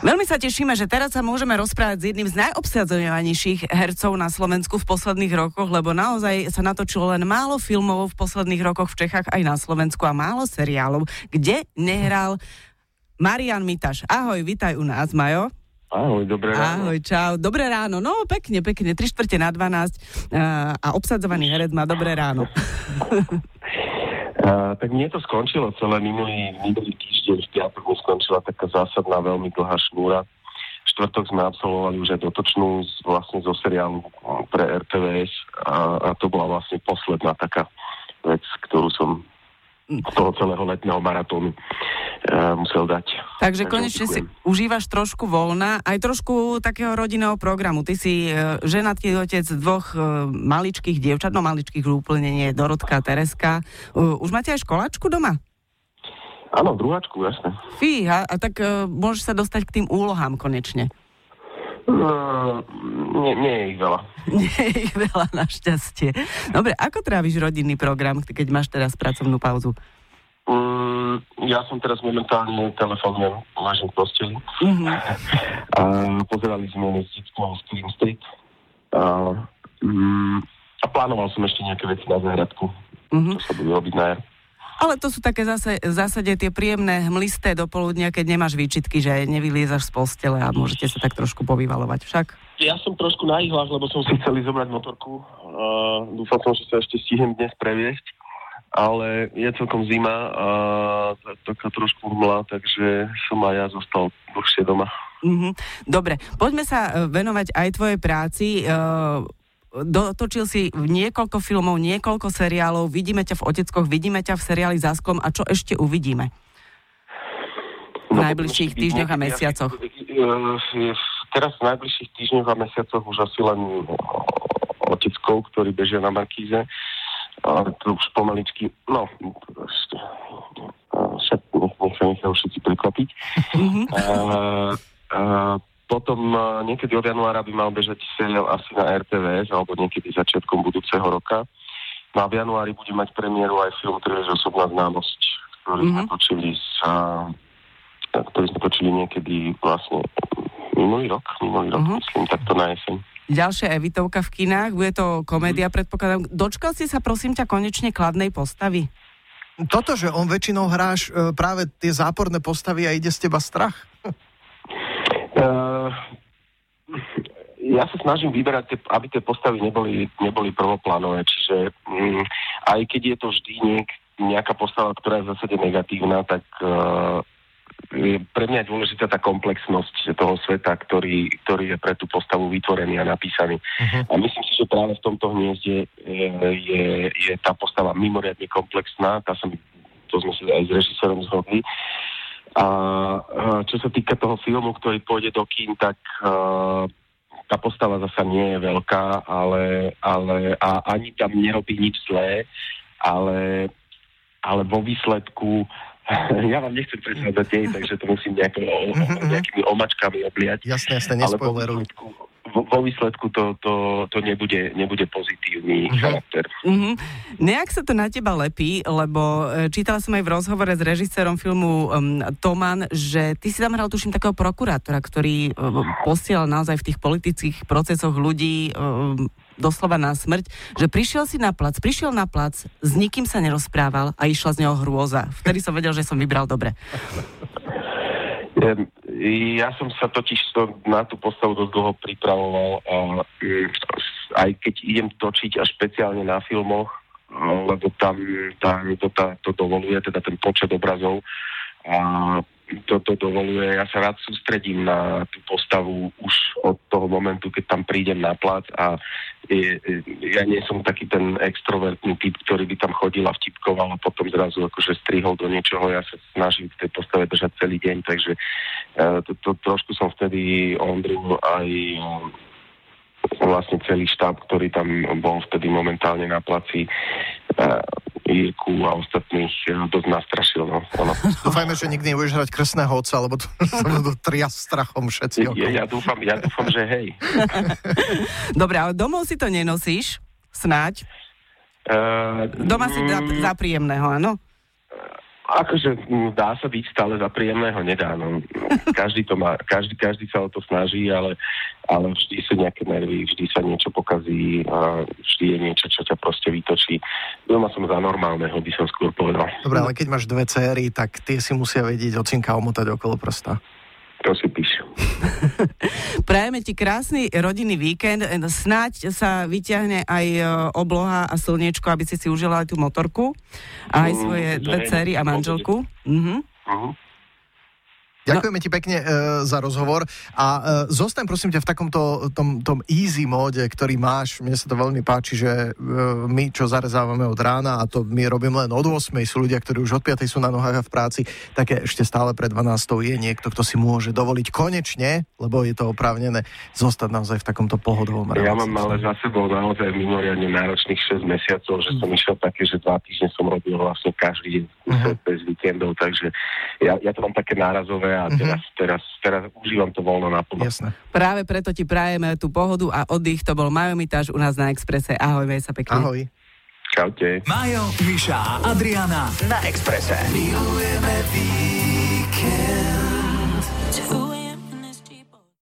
Veľmi sa tešíme, že teraz sa môžeme rozprávať s jedným z najobsadzovanejších hercov na Slovensku v posledných rokoch, lebo naozaj sa natočilo len málo filmov v posledných rokoch v Čechách aj na Slovensku a málo seriálov, kde nehral Marian Mitaš. Ahoj, vitaj u nás, Majo. Ahoj, dobré ráno. Ahoj, čau. Dobré ráno. No, pekne, pekne. 3 štvrte na 12 uh, a obsadzovaný herec má dobré ráno. Uh, tak mne to skončilo celé minulý, minulý týždeň, v piatok mi skončila taká zásadná, veľmi dlhá šnúra. Štvrtok sme absolvovali už aj dotočnú z, vlastne zo seriálu pre RTVS a, a to bola vlastne posledná taká vec, ktorú som toho celého letného maratónu uh, musel dať. Takže, Takže konečne si užívaš trošku voľna, aj trošku takého rodinného programu. Ty si uh, ženatý otec dvoch uh, maličkých dievčat, no maličkých úplne nie, Dorotka a Tereska. Uh, už máte aj školačku doma? Áno, druháčku, jasne. Fíha, a tak uh, môžeš sa dostať k tým úlohám konečne. Nie, nie je ich veľa. Nie je ich veľa, našťastie. Dobre, ako tráviš rodinný program, keď máš teraz pracovnú pauzu? Mm, ja som teraz momentálne telefónne v posteli. Mm-hmm. A pozerali sme s detstvom Screen Street. A, mm, a plánoval som ešte nejaké veci na záhradku, mm-hmm. čo sa bude robiť na jar. Ale to sú také zase, v zásade tie príjemné hmlisté dopoludnia, keď nemáš výčitky, že nevyliezaš z postele a môžete sa tak trošku povyvalovať však. Ja som trošku na ihlách, lebo som si chcel zobrať motorku. Uh, dúfal som, že sa ešte stihnem dnes previesť, ale je celkom zima a taká trošku hmla, takže som aj ja zostal dlhšie doma. Mm-hmm. Dobre, poďme sa e, venovať aj tvojej práci. Uh, dotočil si niekoľko filmov, niekoľko seriálov, vidíme ťa v Oteckoch, vidíme ťa v seriáli za sklom a čo ešte uvidíme? V no, najbližších týždňoch a mesiacoch. Eh, teraz v najbližších týždňoch a mesiacoch už asi len Oteckov, ktorý bežia na Markíze. Ale to už pomaličky, no, ešte, však nech, sa nechajú všetci prekvapiť. Mm-hmm. A, a, potom niekedy od januára by mal bežať seriál asi na RTVS, alebo niekedy začiatkom budúceho roka. No a v januári bude mať premiéru aj film, je osobná známosť, ktorý mm-hmm. sme mhm. točili s, ktorý sme točili niekedy vlastne minulý rok, minulý rok, mm-hmm. myslím, takto na jeseň. Ďalšia evitovka v kinách, bude to komédia, mm. predpokladám. Dočkal si sa, prosím ťa, konečne kladnej postavy? Toto, že on väčšinou hráš e, práve tie záporné postavy a ide z teba strach? Uh, ja sa snažím vyberať, aby tie postavy neboli, neboli prvoplánové, čiže um, aj keď je to vždy niek, nejaká postava, ktorá je v zásade negatívna, tak uh, pre mňa je dôležitá tá komplexnosť toho sveta, ktorý, ktorý je pre tú postavu vytvorený a napísaný. Uh-huh. A myslím si, že práve v tomto hniezde je, je, je tá postava mimoriadne komplexná, tá som, to sme sa aj s režisérom zhodli. A čo sa týka toho filmu, ktorý pôjde do kín, tak uh, tá postava zasa nie je veľká, ale, ale a ani tam nerobí nič zlé, ale, ale vo výsledku ja vám nechcem predchádzať jej, takže to musím nejako, mhm, mhm. nejakými omačkami obliať. Jasné, jasné, nespoileruj vo, vo výsledku to, to, to nebude, nebude pozitívny uh-huh. charakter. Uh-huh. Nejak sa to na teba lepí, lebo e, čítala som aj v rozhovore s režisérom filmu um, Toman, že ty si tam hral, tuším, takého prokurátora, ktorý um, posielal naozaj v tých politických procesoch ľudí um, doslova na smrť, že prišiel si na plac, prišiel na plac, s nikým sa nerozprával a išla z neho hrôza. Vtedy som vedel, že som vybral dobre. Ja som sa totiž to, na tú postavu dosť dlho pripravoval a mm, aj keď idem točiť a špeciálne na filmoch, lebo tam tá, to, tá, to dovoluje, teda ten počet obrazov a toto dovoluje. Ja sa rád sústredím na tú postavu už od toho momentu, keď tam prídem na plac a je, ja nie som taký ten extrovertný typ, ktorý by tam chodil a vtipkoval a potom zrazu akože strihol do niečoho. Ja sa snažím v tej postave držať celý deň, takže uh, to, to, trošku som vtedy Ondru aj vlastne celý štáb, ktorý tam bol vtedy momentálne na placi, Jirku a ostatných dosť nastrašil. No. Ono. Dúfajme, že nikdy nebudeš hrať kresného otca, lebo to sa budú trias strachom všetci. Ja, ja, dúfam, ja dúfam, že hej. Dobre, ale domov si to nenosíš? Snáď? Uh, Doma si za, za príjemného, áno? Akože mm, dá sa byť stále za príjemného, nedá. No. Každý, to má, každý, každý sa o to snaží, ale, ale vždy sú nejaké nervy, vždy sa niečo pokazí, a vždy je niečo, čo ťa proste vytočí. Doma som za normálneho, by som skôr povedal. Dobre, ale keď máš dve céry, tak tie si musia vedieť ocinka omotať okolo prsta. To si píš. Prajeme ti krásny rodinný víkend. Snáď sa vyťahne aj e, obloha a slniečko, aby si si užila aj tú motorku a aj Mm, svoje dve cery a manželku. Mhm. Uh-huh. Ďakujeme ti pekne e, za rozhovor a e, zostaň prosím ťa v takomto tom, tom easy móde, ktorý máš. Mne sa to veľmi páči, že e, my, čo zarezávame od rána a to my robíme len od 8, sú ľudia, ktorí už od 5 sú na nohách a v práci, tak ešte stále pred 12 je niekto, kto si môže dovoliť konečne, lebo je to oprávnené, zostať naozaj v takomto pohodovom Ja rámci. mám ale za sebou naozaj mimoriadne náročných 6 mesiacov, že som išiel také, že dva týždne som robil vlastne každý deň Mhm. bez víkendov, takže ja, ja to mám také nárazové a teraz, teraz, teraz užívam to voľno naplno. Jasné. Práve preto ti prajeme tú pohodu a oddych. To bol Majo Mitáš u nás na Exprese. Ahoj, mej sa pekne. Ahoj. Čaute. Majo, Miša a Adriana na Exprese. Milujeme víkend.